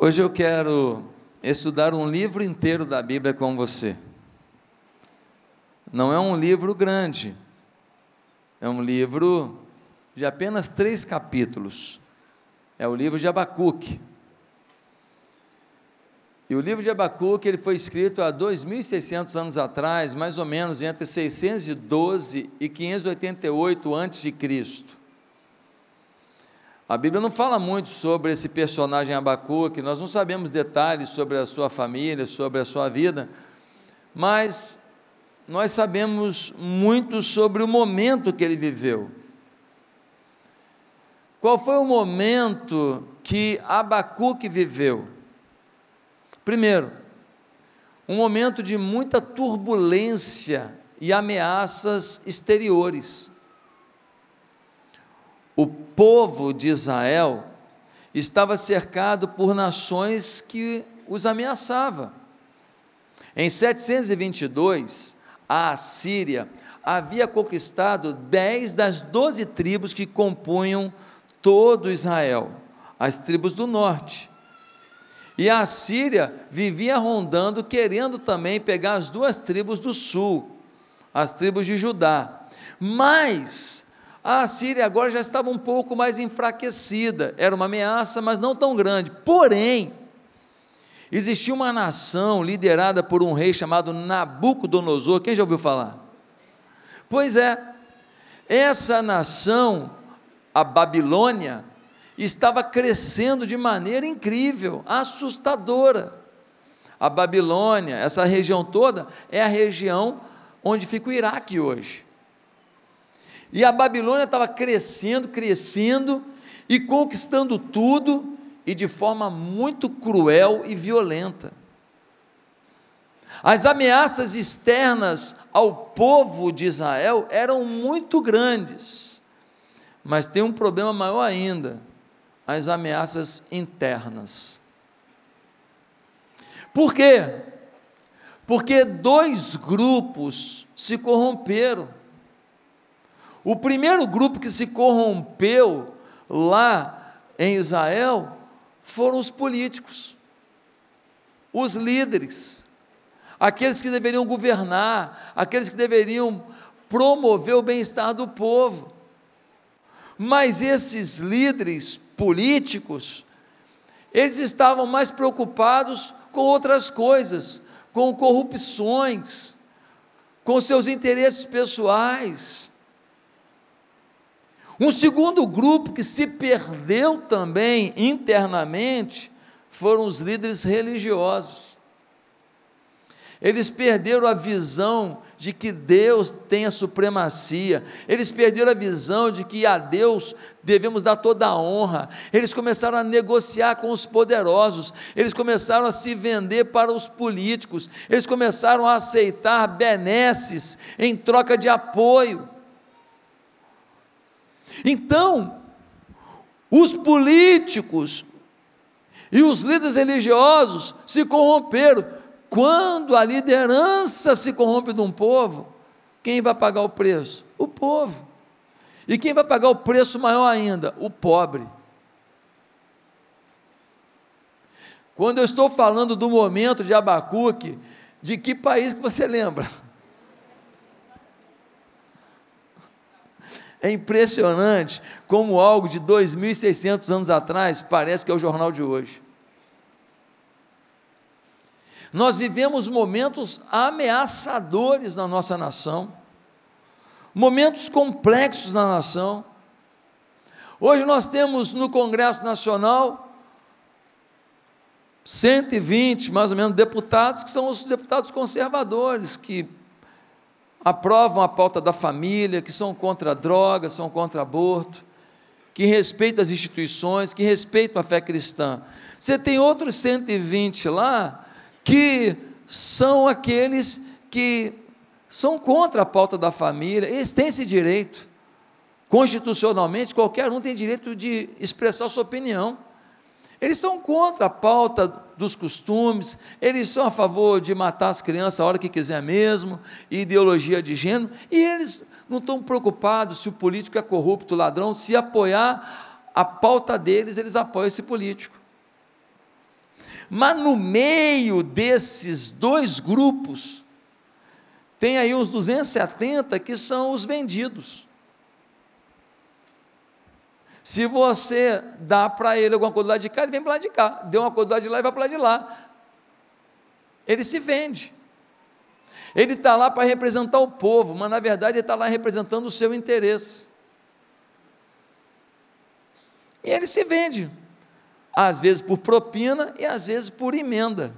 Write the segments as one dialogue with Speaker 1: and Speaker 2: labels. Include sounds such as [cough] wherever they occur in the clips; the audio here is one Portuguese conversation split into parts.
Speaker 1: Hoje eu quero estudar um livro inteiro da Bíblia com você. Não é um livro grande, é um livro de apenas três capítulos. É o livro de Abacuque. E o livro de Abacuque ele foi escrito há 2.600 anos atrás, mais ou menos entre 612 e 588 a.C. A Bíblia não fala muito sobre esse personagem Abacuque, nós não sabemos detalhes sobre a sua família, sobre a sua vida, mas nós sabemos muito sobre o momento que ele viveu. Qual foi o momento que Abacuque viveu? Primeiro, um momento de muita turbulência e ameaças exteriores o povo de Israel estava cercado por nações que os ameaçavam. Em 722, a Assíria havia conquistado dez das doze tribos que compunham todo Israel, as tribos do norte. E a Síria vivia rondando, querendo também pegar as duas tribos do sul, as tribos de Judá. Mas a Síria agora já estava um pouco mais enfraquecida, era uma ameaça, mas não tão grande. Porém, existia uma nação liderada por um rei chamado Nabucodonosor, quem já ouviu falar? Pois é, essa nação, a Babilônia, estava crescendo de maneira incrível, assustadora. A Babilônia, essa região toda, é a região onde fica o Iraque hoje. E a Babilônia estava crescendo, crescendo e conquistando tudo e de forma muito cruel e violenta. As ameaças externas ao povo de Israel eram muito grandes, mas tem um problema maior ainda: as ameaças internas. Por quê? Porque dois grupos se corromperam. O primeiro grupo que se corrompeu lá em Israel foram os políticos, os líderes, aqueles que deveriam governar, aqueles que deveriam promover o bem-estar do povo. Mas esses líderes políticos, eles estavam mais preocupados com outras coisas, com corrupções, com seus interesses pessoais. Um segundo grupo que se perdeu também internamente foram os líderes religiosos. Eles perderam a visão de que Deus tem a supremacia, eles perderam a visão de que a Deus devemos dar toda a honra, eles começaram a negociar com os poderosos, eles começaram a se vender para os políticos, eles começaram a aceitar benesses em troca de apoio. Então, os políticos e os líderes religiosos se corromperam. Quando a liderança se corrompe de um povo, quem vai pagar o preço? O povo. E quem vai pagar o preço maior ainda? O pobre. Quando eu estou falando do momento de Abacuque, de que país que você lembra? É impressionante como algo de 2.600 anos atrás parece que é o jornal de hoje. Nós vivemos momentos ameaçadores na nossa nação, momentos complexos na nação. Hoje nós temos no Congresso Nacional 120, mais ou menos, deputados que são os deputados conservadores, que aprovam a pauta da família, que são contra a droga, são contra aborto, que respeitam as instituições, que respeitam a fé cristã. Você tem outros 120 lá que são aqueles que são contra a pauta da família, eles têm esse direito. Constitucionalmente, qualquer um tem direito de expressar sua opinião. Eles são contra a pauta dos costumes, eles são a favor de matar as crianças a hora que quiser mesmo, ideologia de gênero, e eles não estão preocupados se o político é corrupto, ladrão, se apoiar a pauta deles, eles apoiam esse político. Mas no meio desses dois grupos, tem aí uns 270 que são os vendidos. Se você dá para ele alguma coisa lado de cá, ele vem para lá de cá. Deu uma coisa de lá e vai para lá de lá. Ele se vende. Ele está lá para representar o povo, mas na verdade ele está lá representando o seu interesse. E ele se vende, às vezes por propina e às vezes por emenda.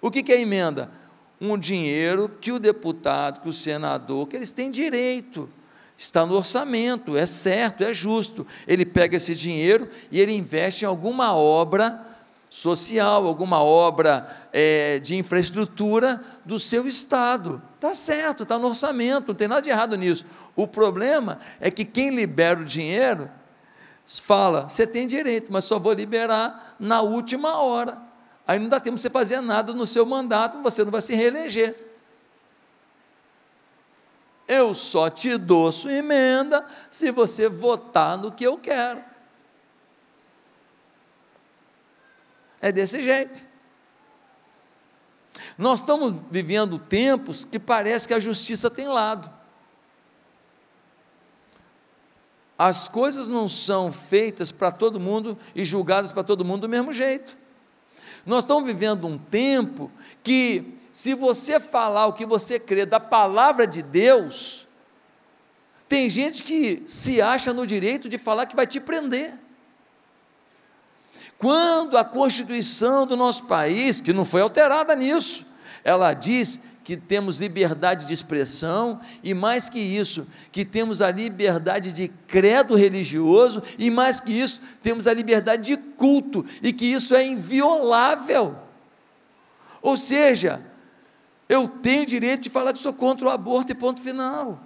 Speaker 1: O que, que é emenda? Um dinheiro que o deputado, que o senador, que eles têm direito, está no orçamento, é certo, é justo. Ele pega esse dinheiro e ele investe em alguma obra social, alguma obra é, de infraestrutura do seu estado. Está certo, está no orçamento, não tem nada de errado nisso. O problema é que quem libera o dinheiro fala: você tem direito, mas só vou liberar na última hora. Aí não dá tempo de você fazer nada no seu mandato, você não vai se reeleger. Eu só te dou sua emenda se você votar no que eu quero. É desse jeito. Nós estamos vivendo tempos que parece que a justiça tem lado. As coisas não são feitas para todo mundo e julgadas para todo mundo do mesmo jeito. Nós estamos vivendo um tempo que, se você falar o que você crê da palavra de Deus, tem gente que se acha no direito de falar que vai te prender. Quando a Constituição do nosso país, que não foi alterada nisso, ela diz que temos liberdade de expressão e mais que isso, que temos a liberdade de credo religioso e mais que isso, temos a liberdade de culto e que isso é inviolável. Ou seja, eu tenho direito de falar que sou contra o aborto e ponto final.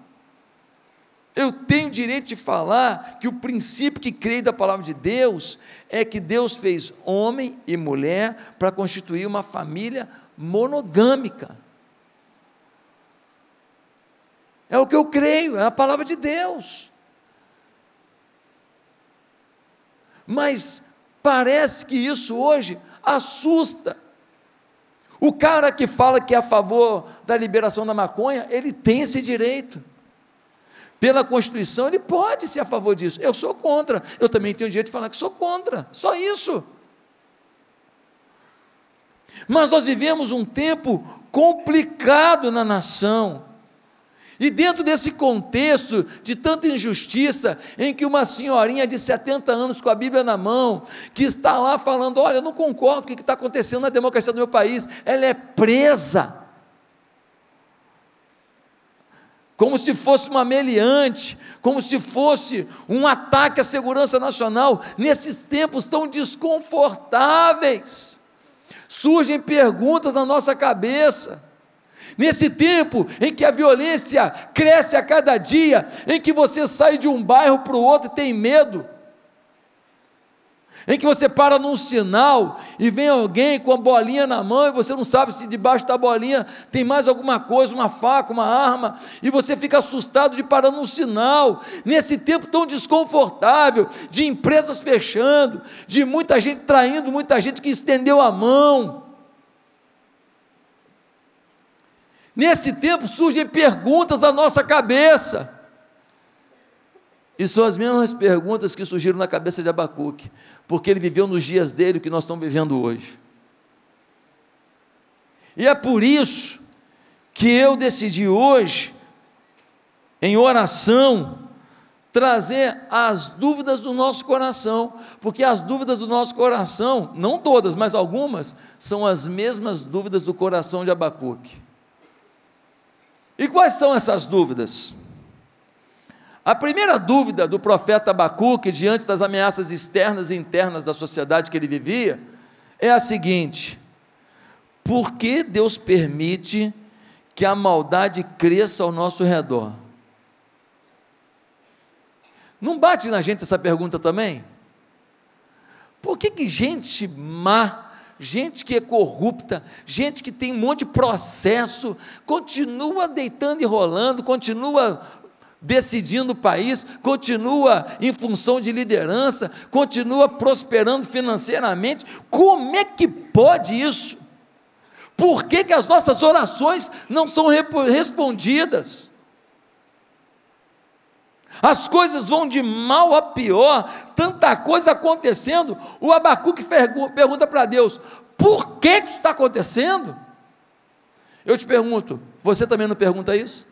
Speaker 1: Eu tenho direito de falar que o princípio que creio da palavra de Deus é que Deus fez homem e mulher para constituir uma família monogâmica. É o que eu creio, é a palavra de Deus. Mas parece que isso hoje assusta. O cara que fala que é a favor da liberação da maconha, ele tem esse direito pela Constituição, ele pode ser a favor disso. Eu sou contra. Eu também tenho o direito de falar que sou contra. Só isso. Mas nós vivemos um tempo complicado na nação. E dentro desse contexto de tanta injustiça, em que uma senhorinha de 70 anos com a Bíblia na mão, que está lá falando: Olha, eu não concordo com o que está acontecendo na democracia do meu país, ela é presa como se fosse uma meliante, como se fosse um ataque à segurança nacional, nesses tempos tão desconfortáveis. Surgem perguntas na nossa cabeça. Nesse tempo em que a violência cresce a cada dia, em que você sai de um bairro para o outro e tem medo, em que você para num sinal e vem alguém com a bolinha na mão e você não sabe se debaixo da bolinha tem mais alguma coisa, uma faca, uma arma, e você fica assustado de parar num sinal, nesse tempo tão desconfortável, de empresas fechando, de muita gente traindo, muita gente que estendeu a mão. Nesse tempo surgem perguntas na nossa cabeça. E são as mesmas perguntas que surgiram na cabeça de Abacuque, porque ele viveu nos dias dele que nós estamos vivendo hoje. E é por isso que eu decidi hoje, em oração, trazer as dúvidas do nosso coração, porque as dúvidas do nosso coração, não todas, mas algumas, são as mesmas dúvidas do coração de Abacuque. E quais são essas dúvidas? A primeira dúvida do profeta Abacuque, diante das ameaças externas e internas da sociedade que ele vivia, é a seguinte: por que Deus permite que a maldade cresça ao nosso redor? Não bate na gente essa pergunta também? Por que, que gente má, gente que é corrupta, gente que tem um monte de processo, continua deitando e rolando, continua decidindo o país, continua em função de liderança, continua prosperando financeiramente. Como é que pode isso? Por que, que as nossas orações não são respondidas? As coisas vão de mal a pior, tanta coisa acontecendo. O Abacuque pergunta para Deus: por que, isso está acontecendo? Eu te pergunto, você também não pergunta isso?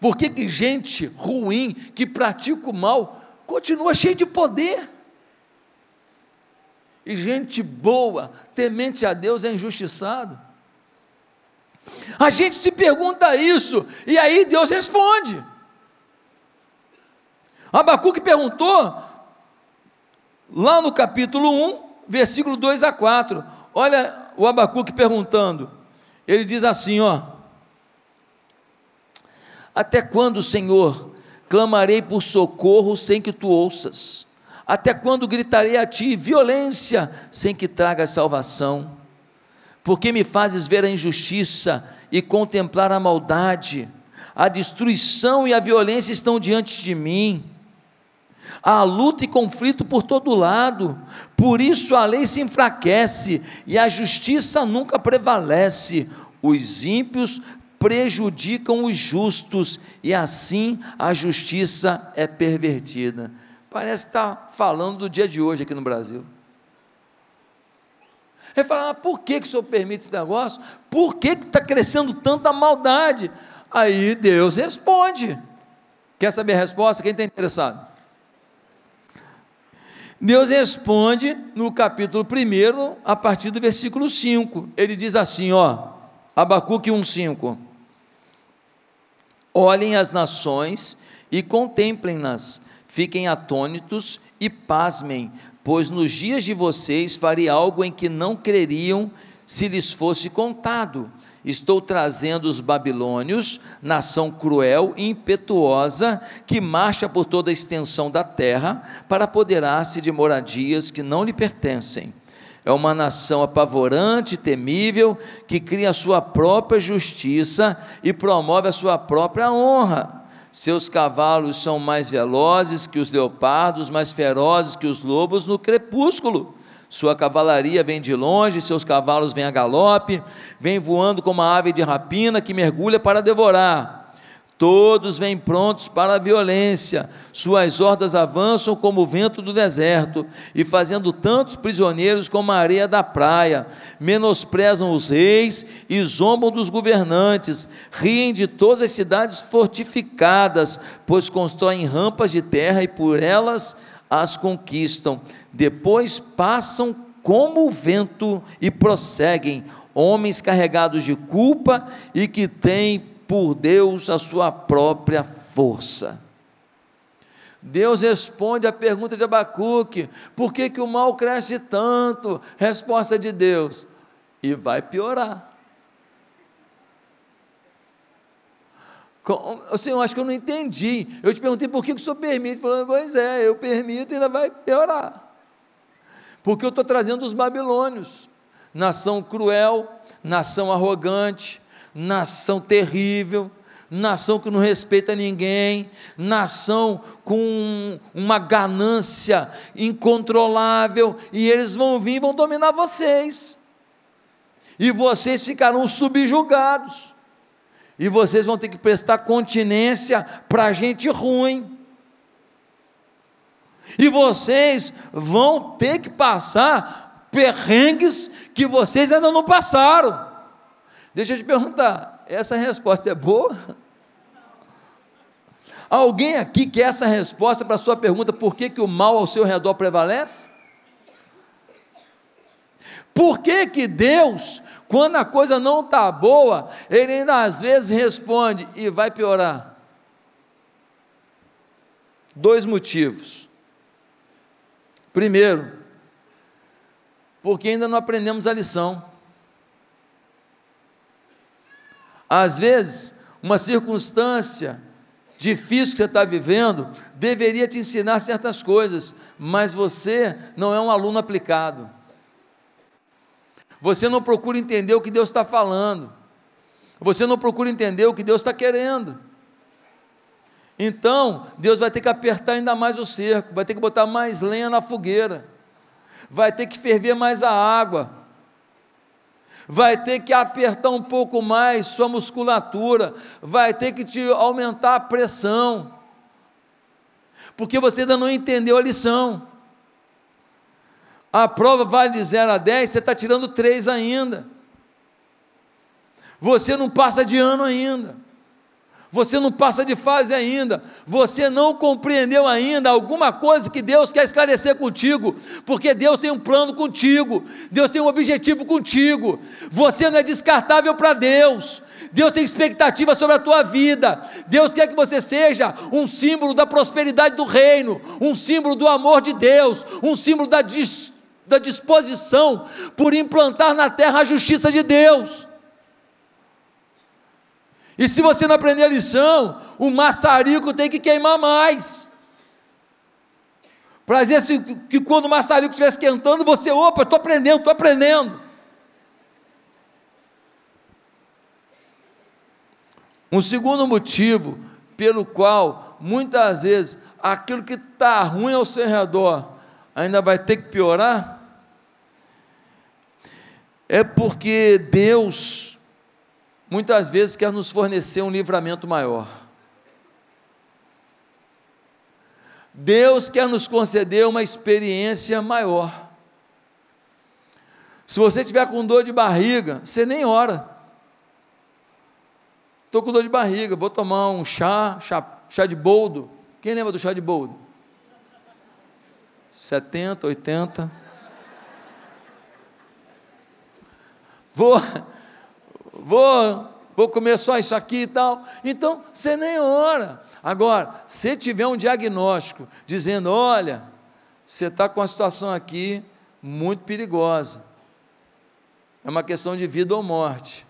Speaker 1: Por que, que gente ruim, que pratica o mal, continua cheio de poder? E gente boa, temente a Deus, é injustiçado. A gente se pergunta isso, e aí Deus responde. Abacuque perguntou, lá no capítulo 1, versículo 2 a 4. Olha o Abacuque perguntando. Ele diz assim, ó: Até quando, Senhor, clamarei por socorro sem que tu ouças? Até quando gritarei a ti violência sem que tragas salvação? Porque me fazes ver a injustiça e contemplar a maldade? A destruição e a violência estão diante de mim. Há luta e conflito por todo lado, por isso a lei se enfraquece e a justiça nunca prevalece. Os ímpios prejudicam os justos e assim a justiça é pervertida. Parece estar falando do dia de hoje aqui no Brasil. Ele fala, ah, por que, que o senhor permite esse negócio? Por que está crescendo tanta maldade? Aí Deus responde. Quer saber a resposta? Quem está interessado? Deus responde no capítulo 1, a partir do versículo 5. Ele diz assim, ó, Abacuque 1:5. Olhem as nações e contemplem-nas, fiquem atônitos e pasmem, pois nos dias de vocês farei algo em que não creriam se lhes fosse contado. Estou trazendo os babilônios, nação cruel e impetuosa, que marcha por toda a extensão da terra, para apoderar-se de moradias que não lhe pertencem. É uma nação apavorante, temível, que cria a sua própria justiça e promove a sua própria honra. Seus cavalos são mais velozes que os leopardos, mais ferozes que os lobos no crepúsculo. Sua cavalaria vem de longe, seus cavalos vêm a galope, vem voando como uma ave de rapina que mergulha para devorar. Todos vêm prontos para a violência, suas hordas avançam como o vento do deserto, e fazendo tantos prisioneiros como a areia da praia, menosprezam os reis e zombam dos governantes, riem de todas as cidades fortificadas, pois constroem rampas de terra e por elas as conquistam depois passam como o vento e prosseguem, homens carregados de culpa e que têm por Deus a sua própria força. Deus responde a pergunta de Abacuque: por que, que o mal cresce tanto? Resposta de Deus: e vai piorar. Senhor, acho que eu não entendi. Eu te perguntei por que, que o Senhor permite. Falando, pois é, eu permito e ainda vai piorar porque eu estou trazendo os babilônios, nação cruel, nação arrogante, nação terrível, nação que não respeita ninguém, nação com uma ganância incontrolável, e eles vão vir e vão dominar vocês, e vocês ficarão subjugados, e vocês vão ter que prestar continência para gente ruim. E vocês vão ter que passar perrengues que vocês ainda não passaram. Deixa eu te perguntar, essa resposta é boa? Alguém aqui quer essa resposta para a sua pergunta, por que, que o mal ao seu redor prevalece? Por que, que Deus, quando a coisa não está boa, Ele ainda às vezes responde e vai piorar? Dois motivos. Primeiro, porque ainda não aprendemos a lição. Às vezes, uma circunstância difícil que você está vivendo deveria te ensinar certas coisas, mas você não é um aluno aplicado. Você não procura entender o que Deus está falando. Você não procura entender o que Deus está querendo. Então, Deus vai ter que apertar ainda mais o cerco, vai ter que botar mais lenha na fogueira, vai ter que ferver mais a água, vai ter que apertar um pouco mais sua musculatura, vai ter que te aumentar a pressão, porque você ainda não entendeu a lição. A prova vale de 0 a 10, você está tirando 3 ainda. Você não passa de ano ainda. Você não passa de fase ainda. Você não compreendeu ainda alguma coisa que Deus quer esclarecer contigo, porque Deus tem um plano contigo. Deus tem um objetivo contigo. Você não é descartável para Deus. Deus tem expectativa sobre a tua vida. Deus quer que você seja um símbolo da prosperidade do reino, um símbolo do amor de Deus, um símbolo da, dis, da disposição por implantar na terra a justiça de Deus. E se você não aprender a lição, o maçarico tem que queimar mais. Para dizer que quando o maçarico estiver esquentando, você, opa, estou aprendendo, estou aprendendo. Um segundo motivo pelo qual muitas vezes aquilo que está ruim ao seu redor ainda vai ter que piorar é porque Deus muitas vezes quer nos fornecer um livramento maior. Deus quer nos conceder uma experiência maior. Se você tiver com dor de barriga, você nem ora. Estou com dor de barriga, vou tomar um chá, chá, chá de boldo. Quem lembra do chá de boldo? 70, 80. Vou, vou, vou comer só isso aqui e tal. Então, você nem ora. Agora, se tiver um diagnóstico dizendo: olha, você está com uma situação aqui muito perigosa, é uma questão de vida ou morte.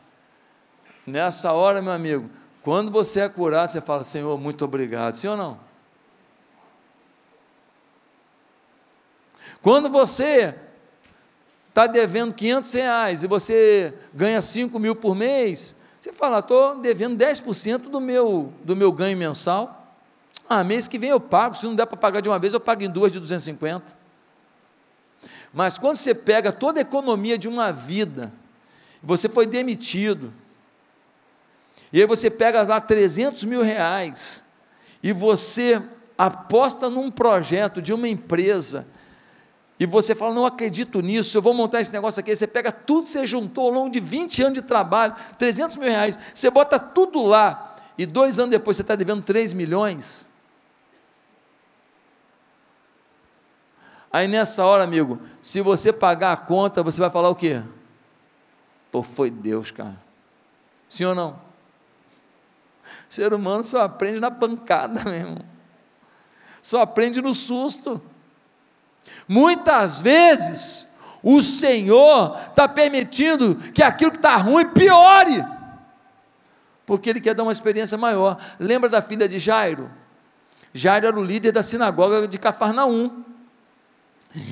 Speaker 1: Nessa hora, meu amigo, quando você é curado, você fala: Senhor, muito obrigado. Sim ou não? Quando você está devendo 500 reais e você ganha 5 mil por mês, você fala, estou devendo 10% do meu, do meu ganho mensal. Ah, mês que vem eu pago, se não der para pagar de uma vez, eu pago em duas de 250. Mas quando você pega toda a economia de uma vida, você foi demitido, e aí você pega lá 300 mil reais, e você aposta num projeto de uma empresa, e você fala, não acredito nisso, eu vou montar esse negócio aqui, você pega tudo que você juntou ao longo de 20 anos de trabalho, 300 mil reais, você bota tudo lá, e dois anos depois você está devendo 3 milhões. Aí nessa hora, amigo, se você pagar a conta, você vai falar o quê? Pô, foi Deus, cara. Sim ou não? Ser humano só aprende na pancada [laughs] mesmo. Só aprende no susto. Muitas vezes, o Senhor está permitindo que aquilo que está ruim piore, porque Ele quer dar uma experiência maior. Lembra da filha de Jairo? Jairo era o líder da sinagoga de Cafarnaum.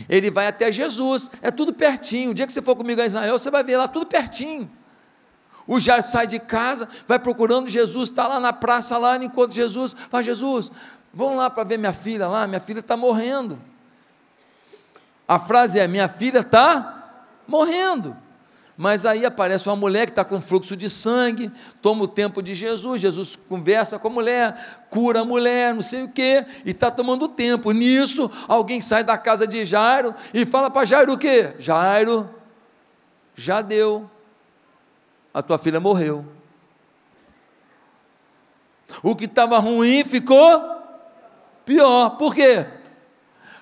Speaker 1: Ele vai até Jesus, é tudo pertinho. O dia que você for comigo a Israel, você vai ver lá tudo pertinho. O Jairo sai de casa, vai procurando Jesus, está lá na praça, lá, encontra Jesus. Fala, Jesus, vamos lá para ver minha filha lá, minha filha está morrendo. A frase é: Minha filha está morrendo. Mas aí aparece uma mulher que está com fluxo de sangue, toma o tempo de Jesus, Jesus conversa com a mulher, cura a mulher, não sei o quê, e está tomando tempo. Nisso, alguém sai da casa de Jairo e fala para Jairo o quê? Jairo, já deu, a tua filha morreu. O que estava ruim ficou pior. Por quê?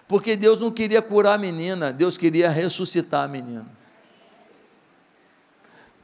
Speaker 1: Porque Deus não queria curar a menina, Deus queria ressuscitar a menina.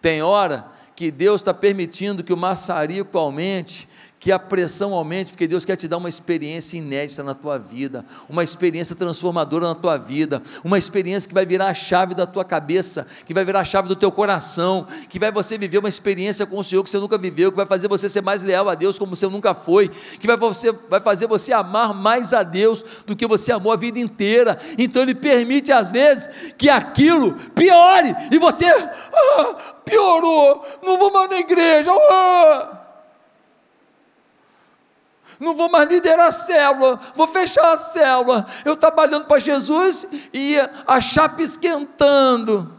Speaker 1: Tem hora que Deus está permitindo que o maçarico aumente, que a pressão aumente, porque Deus quer te dar uma experiência inédita na tua vida, uma experiência transformadora na tua vida, uma experiência que vai virar a chave da tua cabeça, que vai virar a chave do teu coração, que vai você viver uma experiência com o Senhor que você nunca viveu, que vai fazer você ser mais leal a Deus como você nunca foi, que vai, você, vai fazer você amar mais a Deus do que você amou a vida inteira. Então Ele permite às vezes que aquilo piore e você ah, piorou, não vou mais na igreja. Ah não vou mais liderar a célula, vou fechar a célula. Eu trabalhando para Jesus e a chapa esquentando.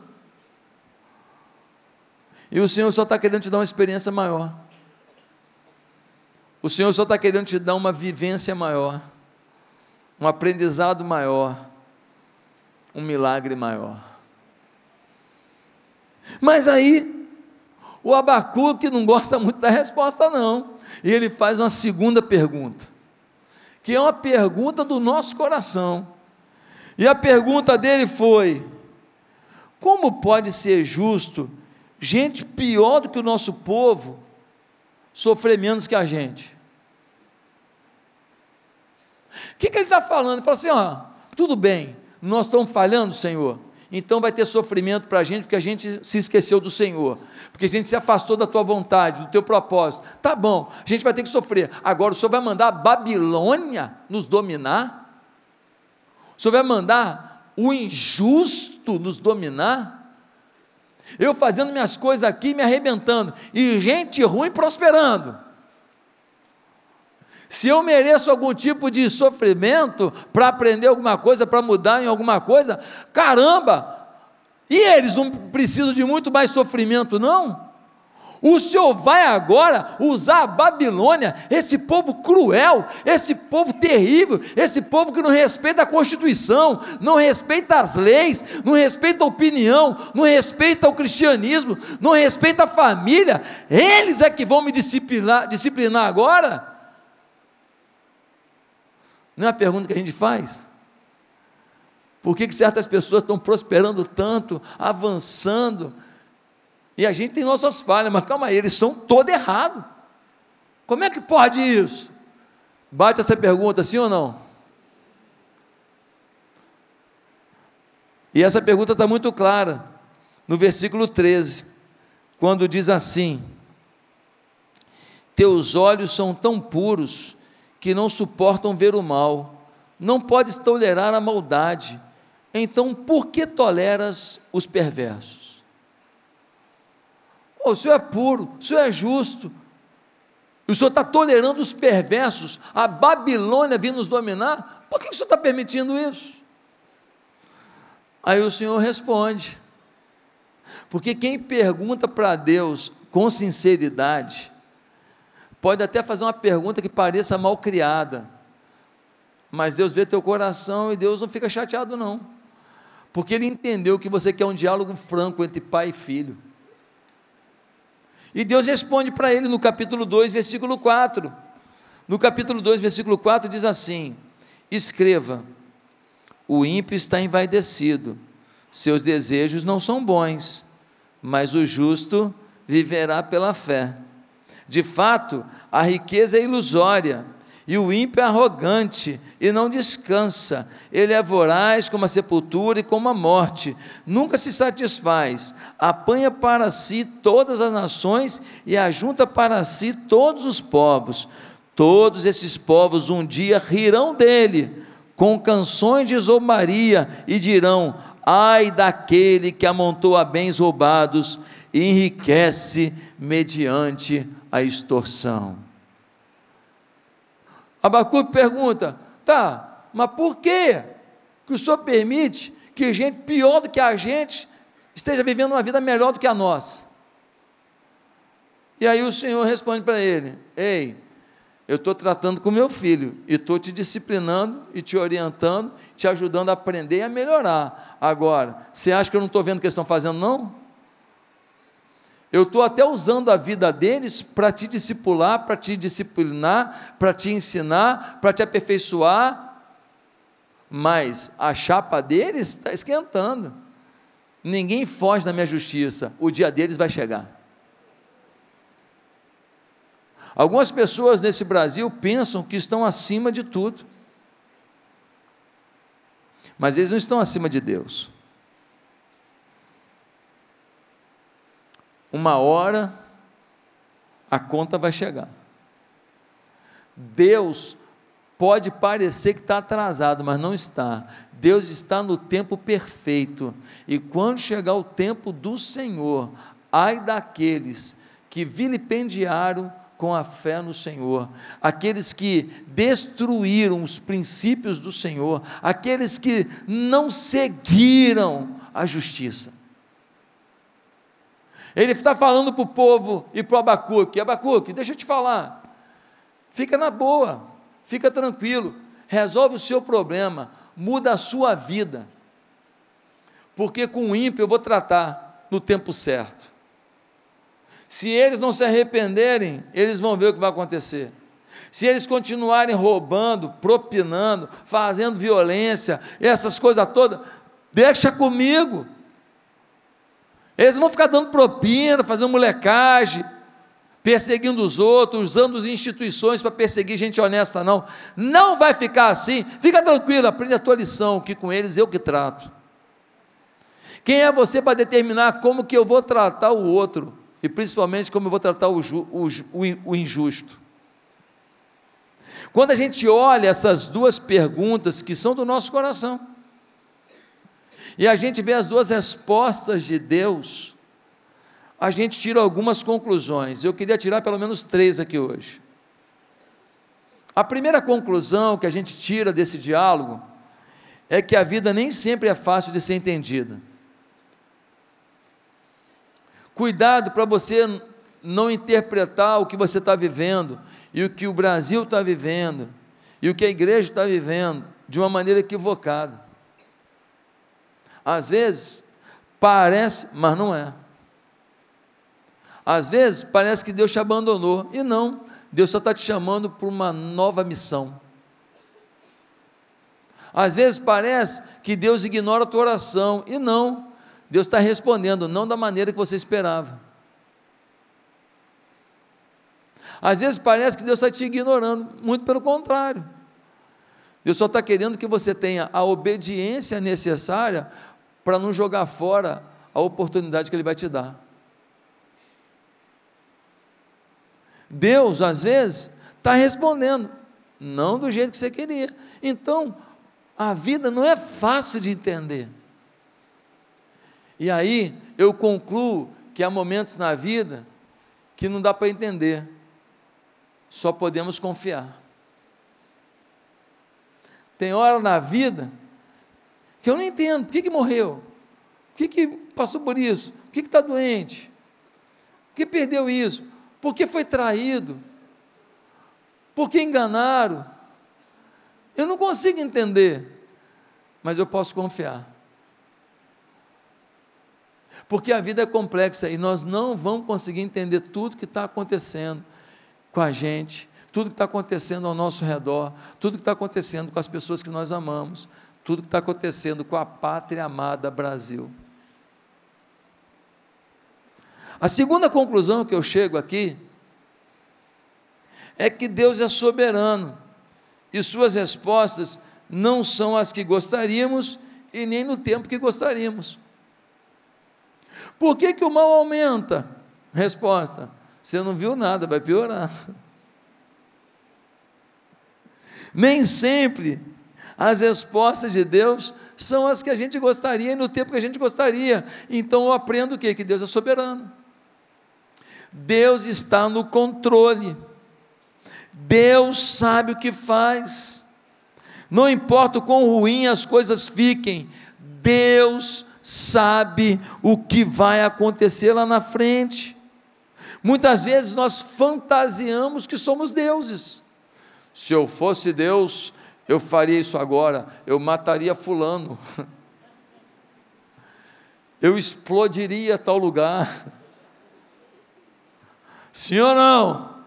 Speaker 1: E o Senhor só está querendo te dar uma experiência maior. O Senhor só está querendo te dar uma vivência maior, um aprendizado maior, um milagre maior. Mas aí, o Abacuque não gosta muito da resposta, não. E ele faz uma segunda pergunta, que é uma pergunta do nosso coração. E a pergunta dele foi: como pode ser justo gente pior do que o nosso povo sofrer menos que a gente? O que, que ele está falando? Ele fala assim: ó, tudo bem, nós estamos falhando, Senhor, então vai ter sofrimento para a gente, porque a gente se esqueceu do Senhor, porque a gente se afastou da tua vontade, do teu propósito. Tá bom, a gente vai ter que sofrer. Agora o Senhor vai mandar a Babilônia nos dominar? O Senhor vai mandar o injusto nos dominar? Eu fazendo minhas coisas aqui, me arrebentando, e gente ruim prosperando. Se eu mereço algum tipo de sofrimento para aprender alguma coisa, para mudar em alguma coisa, caramba! E eles não precisam de muito mais sofrimento, não? O Senhor vai agora usar a Babilônia, esse povo cruel, esse povo terrível, esse povo que não respeita a Constituição, não respeita as leis, não respeita a opinião, não respeita o cristianismo, não respeita a família. Eles é que vão me disciplinar, disciplinar agora? Não é a pergunta que a gente faz? Por que, que certas pessoas estão prosperando tanto, avançando? E a gente tem nossas falhas, mas calma aí, eles são todo errado. Como é que pode isso? Bate essa pergunta, sim ou não? E essa pergunta está muito clara, no versículo 13, quando diz assim: Teus olhos são tão puros que não suportam ver o mal, não podes tolerar a maldade, então por que toleras os perversos? Oh, o Senhor é puro, o Senhor é justo, o Senhor está tolerando os perversos, a Babilônia vir nos dominar, por que o Senhor está permitindo isso? Aí o Senhor responde, porque quem pergunta para Deus com sinceridade, Pode até fazer uma pergunta que pareça mal criada, mas Deus vê teu coração e Deus não fica chateado, não, porque Ele entendeu que você quer um diálogo franco entre pai e filho. E Deus responde para ele no capítulo 2, versículo 4. No capítulo 2, versículo 4 diz assim: Escreva, o ímpio está envaidecido, seus desejos não são bons, mas o justo viverá pela fé. De fato, a riqueza é ilusória, e o ímpio é arrogante e não descansa. Ele é voraz como a sepultura e como a morte. Nunca se satisfaz. Apanha para si todas as nações e ajunta para si todos os povos. Todos esses povos um dia rirão dele com canções de zombaria e dirão: Ai daquele que amontoa bens roubados e enriquece mediante a extorsão. Abacuque pergunta: tá, mas por que, que o Senhor permite que gente pior do que a gente esteja vivendo uma vida melhor do que a nossa? E aí o Senhor responde para ele: Ei, eu estou tratando com meu filho e estou te disciplinando e te orientando, te ajudando a aprender e a melhorar. Agora, você acha que eu não estou vendo o que eles estão fazendo, não? Eu estou até usando a vida deles para te discipular, para te disciplinar, para te ensinar, para te aperfeiçoar, mas a chapa deles está esquentando. Ninguém foge da minha justiça, o dia deles vai chegar. Algumas pessoas nesse Brasil pensam que estão acima de tudo, mas eles não estão acima de Deus. Uma hora a conta vai chegar. Deus pode parecer que está atrasado, mas não está. Deus está no tempo perfeito. E quando chegar o tempo do Senhor, ai daqueles que vilipendiaram com a fé no Senhor, aqueles que destruíram os princípios do Senhor, aqueles que não seguiram a justiça. Ele está falando para o povo e para o Abacuque: Abacuque, deixa eu te falar, fica na boa, fica tranquilo, resolve o seu problema, muda a sua vida, porque com o ímpio eu vou tratar no tempo certo. Se eles não se arrependerem, eles vão ver o que vai acontecer. Se eles continuarem roubando, propinando, fazendo violência, essas coisas todas, deixa comigo. Eles vão ficar dando propina, fazendo molecagem, perseguindo os outros, usando as instituições para perseguir gente honesta, não. Não vai ficar assim. Fica tranquilo, aprende a tua lição, que com eles eu que trato. Quem é você para determinar como que eu vou tratar o outro? e principalmente como eu vou tratar o, ju, o, o injusto. Quando a gente olha essas duas perguntas que são do nosso coração, e a gente vê as duas respostas de Deus, a gente tira algumas conclusões. Eu queria tirar pelo menos três aqui hoje. A primeira conclusão que a gente tira desse diálogo é que a vida nem sempre é fácil de ser entendida. Cuidado para você não interpretar o que você está vivendo e o que o Brasil está vivendo e o que a igreja está vivendo de uma maneira equivocada. Às vezes parece, mas não é. Às vezes parece que Deus te abandonou e não, Deus só está te chamando para uma nova missão. Às vezes parece que Deus ignora a tua oração e não, Deus está respondendo, não da maneira que você esperava. Às vezes parece que Deus está te ignorando, muito pelo contrário. Deus só está querendo que você tenha a obediência necessária para não jogar fora a oportunidade que Ele vai te dar. Deus, às vezes, está respondendo, não do jeito que você queria. Então, a vida não é fácil de entender. E aí eu concluo que há momentos na vida que não dá para entender, só podemos confiar. Tem hora na vida que eu não entendo, por que, que morreu? Por que, que passou por isso? Por que está doente? Por que perdeu isso? Por que foi traído? Por que enganaram? Eu não consigo entender, mas eu posso confiar porque a vida é complexa e nós não vamos conseguir entender tudo que está acontecendo com a gente, tudo que está acontecendo ao nosso redor, tudo que está acontecendo com as pessoas que nós amamos, tudo que está acontecendo com a pátria amada Brasil. A segunda conclusão que eu chego aqui é que Deus é soberano e suas respostas não são as que gostaríamos e nem no tempo que gostaríamos. Por que, que o mal aumenta? Resposta: você não viu nada, vai piorar. [laughs] Nem sempre as respostas de Deus são as que a gente gostaria e no tempo que a gente gostaria. Então eu aprendo o quê? Que Deus é soberano. Deus está no controle. Deus sabe o que faz. Não importa o quão ruim as coisas fiquem, Deus sabe o que vai acontecer lá na frente. Muitas vezes nós fantasiamos que somos deuses. Se eu fosse Deus, eu faria isso agora, eu mataria Fulano, [laughs] eu explodiria tal lugar. Sim ou não?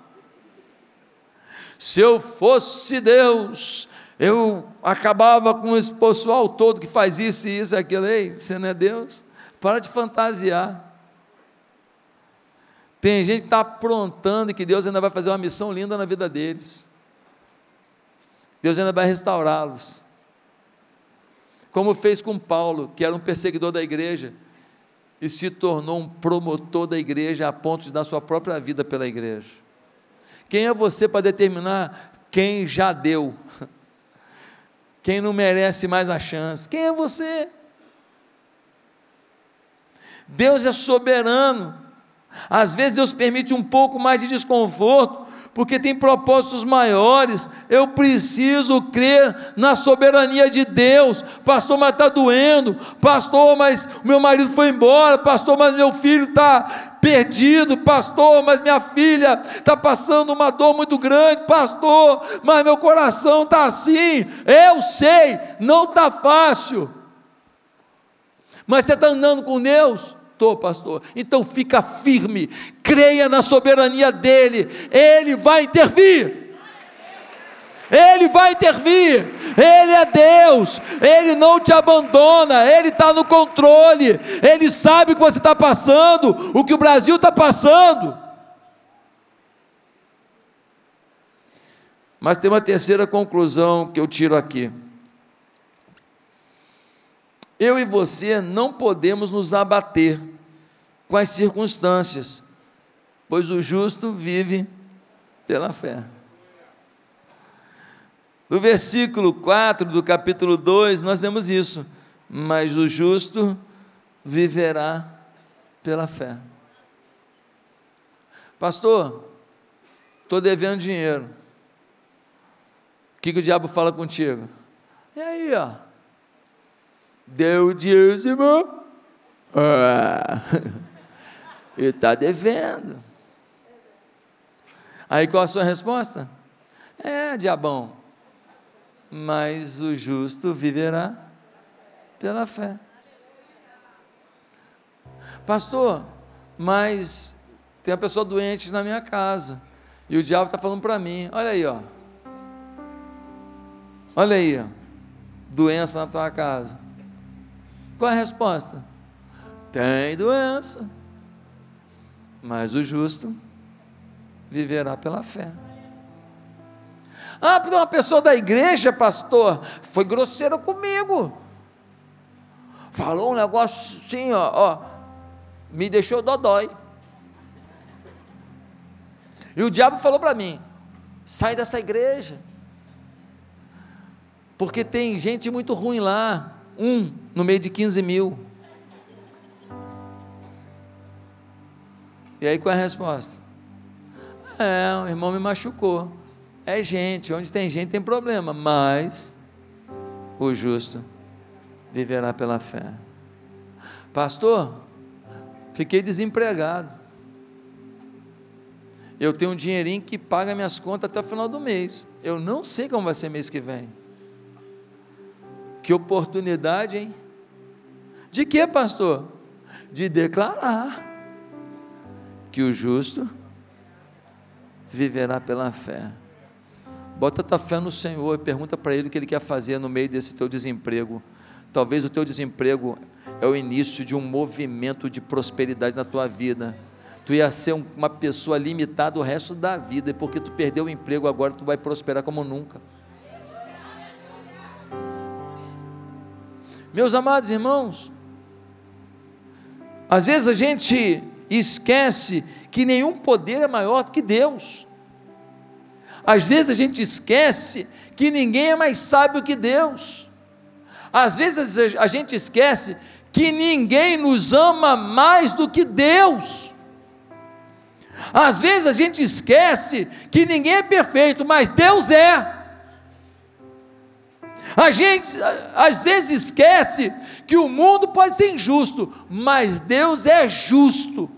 Speaker 1: Se eu fosse Deus, eu acabava com esse pessoal todo que faz isso e isso e aquilo. Ei, você não é Deus? Para de fantasiar. Tem gente que está aprontando e que Deus ainda vai fazer uma missão linda na vida deles. Deus ainda vai restaurá-los. Como fez com Paulo, que era um perseguidor da igreja e se tornou um promotor da igreja a ponto de dar sua própria vida pela igreja. Quem é você para determinar quem já deu? [laughs] Quem não merece mais a chance? Quem é você? Deus é soberano. Às vezes Deus permite um pouco mais de desconforto, porque tem propósitos maiores. Eu preciso crer na soberania de Deus. Pastor, mas está doendo. Pastor, mas meu marido foi embora. Pastor, mas meu filho está perdido. Pastor, mas minha filha está passando uma dor muito grande. Pastor, mas meu coração está assim. Eu sei, não está fácil. Mas você está andando com Deus? Pastor. Então fica firme, creia na soberania dEle, Ele vai intervir. Ele vai intervir, Ele é Deus, Ele não te abandona, Ele está no controle, Ele sabe o que você está passando, o que o Brasil está passando. Mas tem uma terceira conclusão que eu tiro aqui. Eu e você não podemos nos abater com as circunstâncias, pois o justo vive pela fé. No versículo 4 do capítulo 2, nós temos isso. Mas o justo viverá pela fé. Pastor, estou devendo dinheiro. O que, que o diabo fala contigo? E aí, ó. Deu o dízimo. Ah. [laughs] E está devendo. Aí qual a sua resposta? É, diabão. Mas o justo viverá pela fé. Pastor, mas tem uma pessoa doente na minha casa. E o diabo está falando para mim: olha aí, ó. Olha aí, ó. Doença na tua casa. Qual a resposta? Tem doença. Mas o justo viverá pela fé. Ah, porque uma pessoa da igreja, pastor, foi grosseira comigo. Falou um negócio assim, ó, ó me deixou dodói. E o diabo falou para mim: sai dessa igreja. Porque tem gente muito ruim lá, um no meio de 15 mil. E aí qual é a resposta? É, o irmão me machucou. É gente, onde tem gente tem problema, mas o justo viverá pela fé. Pastor, fiquei desempregado. Eu tenho um dinheirinho que paga minhas contas até o final do mês. Eu não sei como vai ser mês que vem. Que oportunidade, hein? De que, pastor? De declarar que o justo viverá pela fé. Bota tua fé no Senhor e pergunta para Ele o que Ele quer fazer no meio desse teu desemprego. Talvez o teu desemprego é o início de um movimento de prosperidade na tua vida. Tu ia ser uma pessoa limitada o resto da vida, e porque tu perdeu o emprego, agora tu vai prosperar como nunca. Meus amados irmãos, às vezes a gente e esquece que nenhum poder é maior que Deus. Às vezes a gente esquece que ninguém é mais sábio que Deus. Às vezes a gente esquece que ninguém nos ama mais do que Deus. Às vezes a gente esquece que ninguém é perfeito, mas Deus é. A gente às vezes esquece que o mundo pode ser injusto, mas Deus é justo.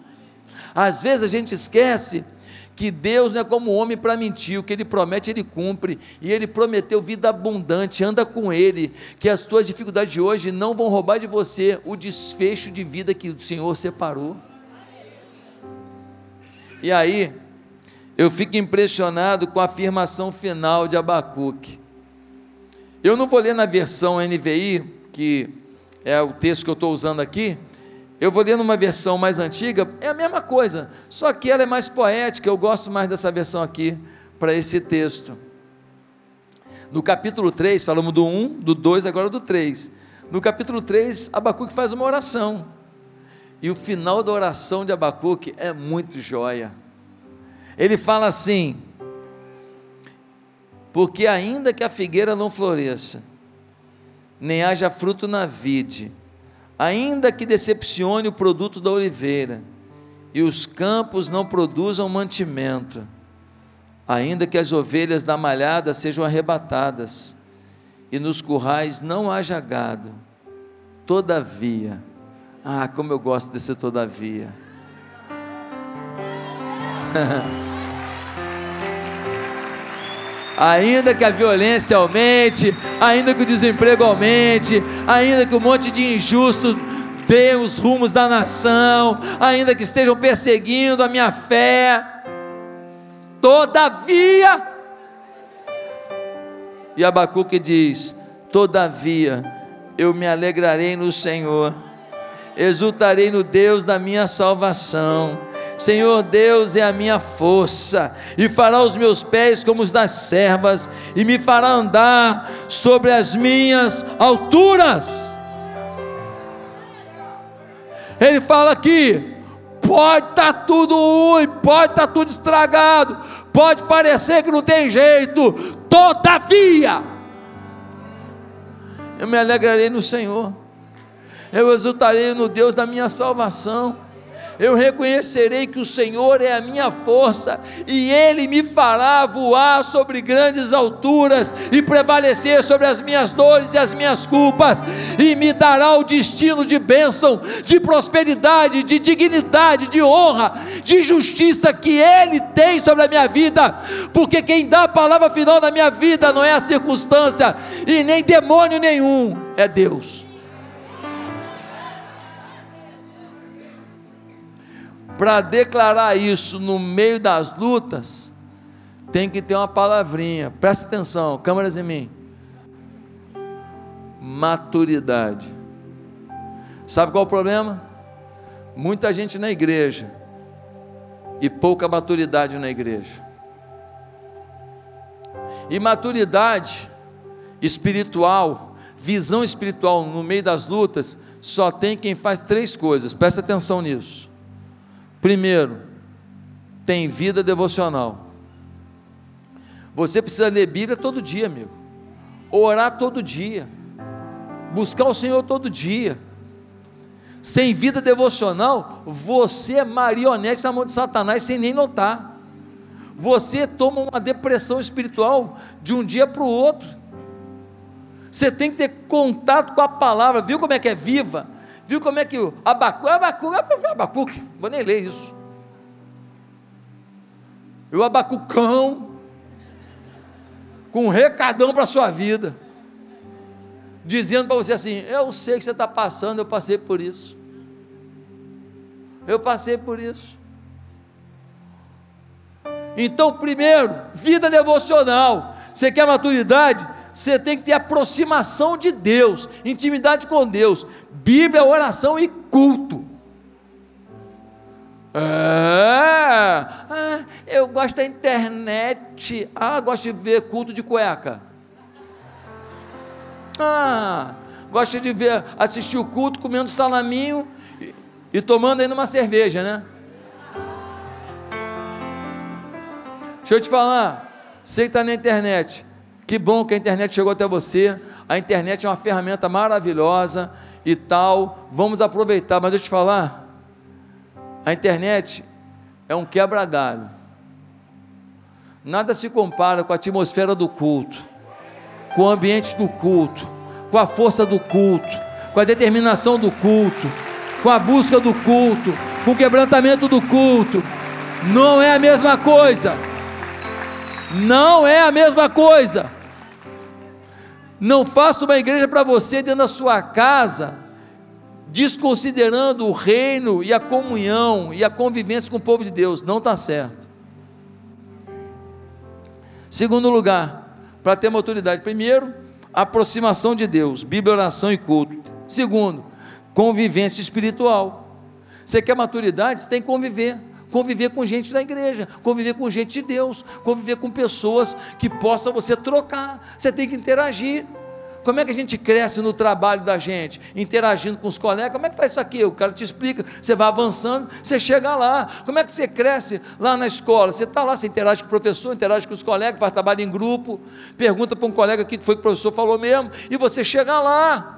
Speaker 1: Às vezes a gente esquece que Deus não é como homem para mentir, o que Ele promete, Ele cumpre, e Ele prometeu vida abundante, anda com Ele, que as tuas dificuldades de hoje não vão roubar de você o desfecho de vida que o Senhor separou. E aí, eu fico impressionado com a afirmação final de Abacuque. Eu não vou ler na versão NVI, que é o texto que eu estou usando aqui, Eu vou ler numa versão mais antiga, é a mesma coisa, só que ela é mais poética, eu gosto mais dessa versão aqui para esse texto. No capítulo 3, falamos do 1, do 2, agora do 3. No capítulo 3, Abacuque faz uma oração. E o final da oração de Abacuque é muito joia. Ele fala assim: Porque ainda que a figueira não floresça, nem haja fruto na vide, ainda que decepcione o produto da oliveira, e os campos não produzam mantimento, ainda que as ovelhas da malhada sejam arrebatadas, e nos currais não haja gado, todavia, ah, como eu gosto desse todavia. [laughs] ainda que a violência aumente, ainda que o desemprego aumente, ainda que um monte de injustos dê os rumos da nação, ainda que estejam perseguindo a minha fé, todavia, e Abacuque diz: todavia, eu me alegrarei no Senhor, exultarei no Deus da minha salvação Senhor Deus é a minha força, e fará os meus pés como os das servas, e me fará andar sobre as minhas alturas. Ele fala aqui: pode estar tá tudo ruim, pode estar tá tudo estragado, pode parecer que não tem jeito, todavia, eu me alegrarei no Senhor, eu exultarei no Deus da minha salvação eu reconhecerei que o Senhor é a minha força, e Ele me fará voar sobre grandes alturas e prevalecer sobre as minhas dores e as minhas culpas, e me dará o destino de bênção, de prosperidade, de dignidade, de honra, de justiça que Ele tem sobre a minha vida, porque quem dá a palavra final na minha vida não é a circunstância e nem demônio nenhum, é Deus. Para declarar isso no meio das lutas, tem que ter uma palavrinha. Presta atenção, câmeras em mim. Maturidade. Sabe qual é o problema? Muita gente na igreja e pouca maturidade na igreja. E maturidade espiritual, visão espiritual no meio das lutas, só tem quem faz três coisas. Presta atenção nisso Primeiro, tem vida devocional. Você precisa ler Bíblia todo dia, amigo. Orar todo dia. Buscar o Senhor todo dia. Sem vida devocional, você é marionete na mão de Satanás sem nem notar. Você toma uma depressão espiritual de um dia para o outro. Você tem que ter contato com a palavra, viu como é que é viva? Viu como é que o Abacu, Abacu, Abacuque, vou nem ler isso. E o Abacucão, com um recadão para a sua vida, dizendo para você assim: Eu sei que você está passando, eu passei por isso. Eu passei por isso. Então, primeiro, vida devocional. Você quer maturidade? Você tem que ter aproximação de Deus, intimidade com Deus. Bíblia, oração e culto. É, ah, eu gosto da internet. Ah, gosto de ver culto de cueca. Ah, gosto de ver, assistir o culto comendo salaminho e, e tomando ainda uma cerveja, né? Deixa eu te falar, você que está na internet, que bom que a internet chegou até você. A internet é uma ferramenta maravilhosa e tal, vamos aproveitar, mas deixa eu te falar, a internet é um quebra-galho, nada se compara com a atmosfera do culto, com o ambiente do culto, com a força do culto, com a determinação do culto, com a busca do culto, com o quebrantamento do culto, não é a mesma coisa, não é a mesma coisa. Não faça uma igreja para você dentro da sua casa, desconsiderando o reino e a comunhão e a convivência com o povo de Deus. Não está certo. Segundo lugar, para ter uma autoridade. Primeiro, aproximação de Deus, Bíblia, oração e culto. Segundo, convivência espiritual. Você quer maturidade? Você tem que conviver. Conviver com gente da igreja, conviver com gente de Deus, conviver com pessoas que possam você trocar. Você tem que interagir. Como é que a gente cresce no trabalho da gente? Interagindo com os colegas. Como é que faz isso aqui? O cara te explica. Você vai avançando, você chega lá. Como é que você cresce lá na escola? Você está lá, você interage com o professor, interage com os colegas, faz trabalho em grupo, pergunta para um colega o que foi que o professor falou mesmo, e você chega lá.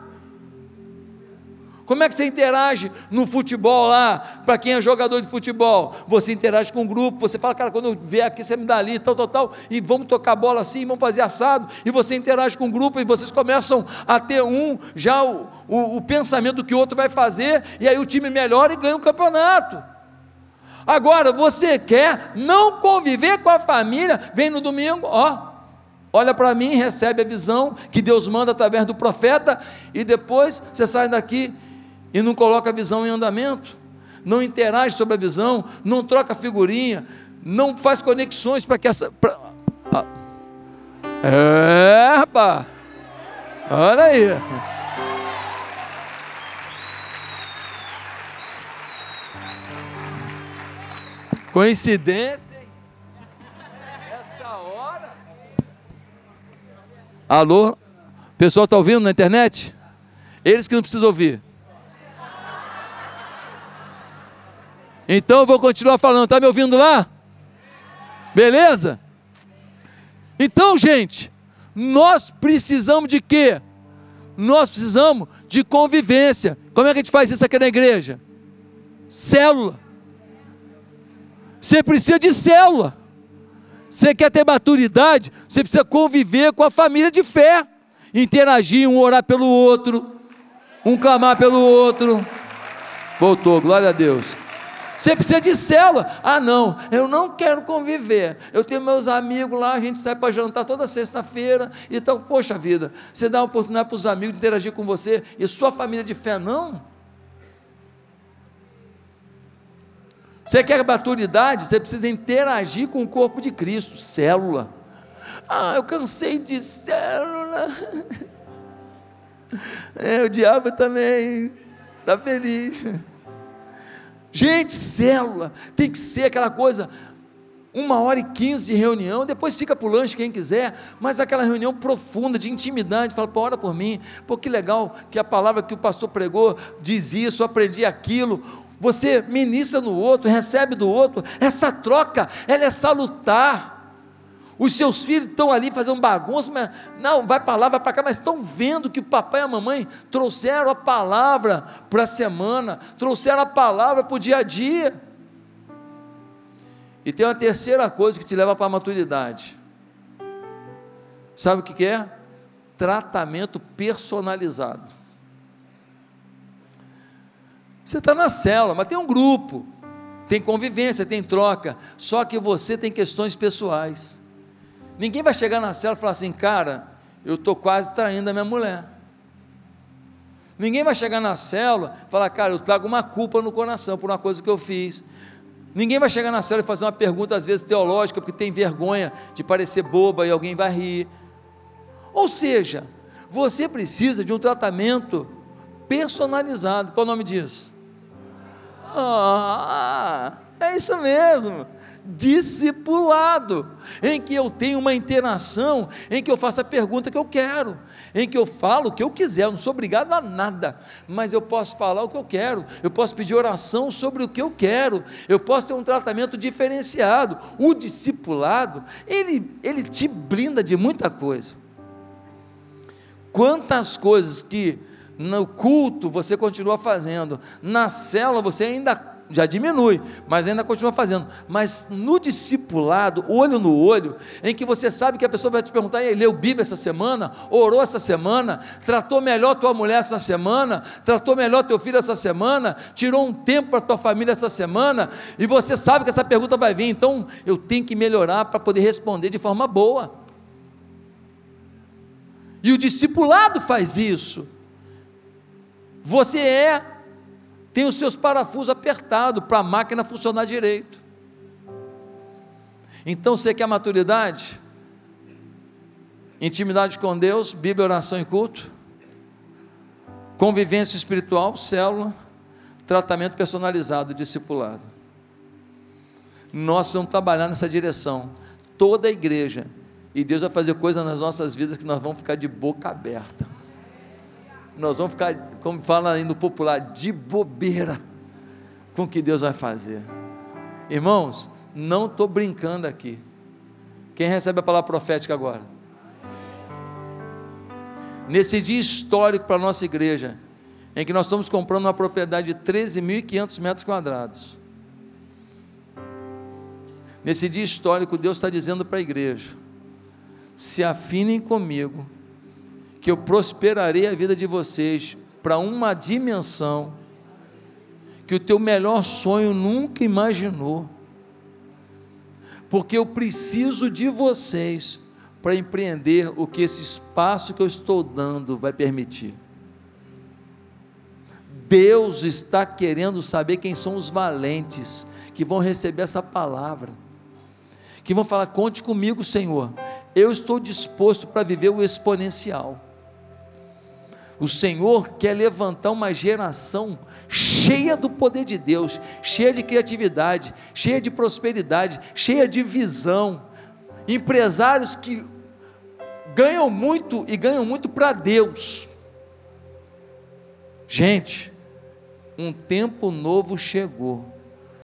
Speaker 1: Como é que você interage no futebol lá, para quem é jogador de futebol? Você interage com um grupo, você fala, cara, quando eu vier aqui, você me dá ali, tal, tal, tal, e vamos tocar bola assim, vamos fazer assado, e você interage com um grupo, e vocês começam a ter um, já o, o, o pensamento que o outro vai fazer, e aí o time melhora e ganha o campeonato. Agora, você quer não conviver com a família, vem no domingo, ó, olha para mim, recebe a visão que Deus manda através do profeta, e depois você sai daqui e não coloca a visão em andamento, não interage sobre a visão, não troca figurinha, não faz conexões para que essa. Pra, ah, é, rapaz, olha aí. Coincidência, hein? Essa hora. Alô? O pessoal está ouvindo na internet? Eles que não precisam ouvir. Então eu vou continuar falando, está me ouvindo lá? Beleza? Então, gente, nós precisamos de quê? Nós precisamos de convivência. Como é que a gente faz isso aqui na igreja? Célula. Você precisa de célula. Você quer ter maturidade? Você precisa conviver com a família de fé. Interagir, um orar pelo outro, um clamar pelo outro. Voltou, glória a Deus. Você precisa de célula. Ah, não, eu não quero conviver. Eu tenho meus amigos lá, a gente sai para jantar toda sexta-feira. Então, poxa vida, você dá oportunidade para os amigos de interagir com você e sua família de fé, não? Você quer maturidade? Você precisa interagir com o corpo de Cristo, célula. Ah, eu cansei de célula. [laughs] É, o diabo também está feliz. Gente, célula tem que ser aquela coisa, uma hora e quinze de reunião, depois fica para o lanche quem quiser, mas aquela reunião profunda, de intimidade, fala, pô, ora por mim, pô, que legal que a palavra que o pastor pregou diz isso, aprendi aquilo, você ministra no outro, recebe do outro, essa troca, ela é salutar, os seus filhos estão ali fazendo bagunça, mas não, vai para lá, vai para cá, mas estão vendo que o papai e a mamãe trouxeram a palavra para a semana, trouxeram a palavra para o dia a dia. E tem uma terceira coisa que te leva para a maturidade. Sabe o que é? Tratamento personalizado. Você está na célula, mas tem um grupo, tem convivência, tem troca, só que você tem questões pessoais. Ninguém vai chegar na célula e falar assim, cara, eu estou quase traindo a minha mulher. Ninguém vai chegar na célula e falar, cara, eu trago uma culpa no coração por uma coisa que eu fiz. Ninguém vai chegar na célula e fazer uma pergunta, às vezes teológica, porque tem vergonha de parecer boba e alguém vai rir. Ou seja, você precisa de um tratamento personalizado. Qual o nome disso? Ah, é isso mesmo discipulado, em que eu tenho uma interação, em que eu faço a pergunta que eu quero, em que eu falo o que eu quiser, eu não sou obrigado a nada, mas eu posso falar o que eu quero, eu posso pedir oração sobre o que eu quero, eu posso ter um tratamento diferenciado. O discipulado, ele, ele te blinda de muita coisa. Quantas coisas que no culto você continua fazendo, na célula você ainda já diminui, mas ainda continua fazendo. Mas no discipulado, olho no olho, em que você sabe que a pessoa vai te perguntar: e leu Bíblia essa semana? Orou essa semana? Tratou melhor tua mulher essa semana? Tratou melhor teu filho essa semana? Tirou um tempo para tua família essa semana? E você sabe que essa pergunta vai vir, então eu tenho que melhorar para poder responder de forma boa. E o discipulado faz isso. Você é tem os seus parafusos apertados para a máquina funcionar direito. Então você quer maturidade? Intimidade com Deus, Bíblia, oração e culto. Convivência espiritual, célula. tratamento personalizado, discipulado. Nós precisamos trabalhar nessa direção. Toda a igreja. E Deus vai fazer coisas nas nossas vidas que nós vamos ficar de boca aberta. Nós vamos ficar, como fala aí no popular, de bobeira com o que Deus vai fazer. Irmãos, não estou brincando aqui. Quem recebe a palavra profética agora? Nesse dia histórico para a nossa igreja, em que nós estamos comprando uma propriedade de 13.500 metros quadrados. Nesse dia histórico, Deus está dizendo para a igreja: se afinem comigo, que eu prosperarei a vida de vocês para uma dimensão que o teu melhor sonho nunca imaginou. Porque eu preciso de vocês para empreender o que esse espaço que eu estou dando vai permitir. Deus está querendo saber quem são os valentes que vão receber essa palavra, que vão falar: conte comigo, Senhor, eu estou disposto para viver o exponencial. O Senhor quer levantar uma geração cheia do poder de Deus, cheia de criatividade, cheia de prosperidade, cheia de visão. Empresários que ganham muito e ganham muito para Deus. Gente, um tempo novo chegou.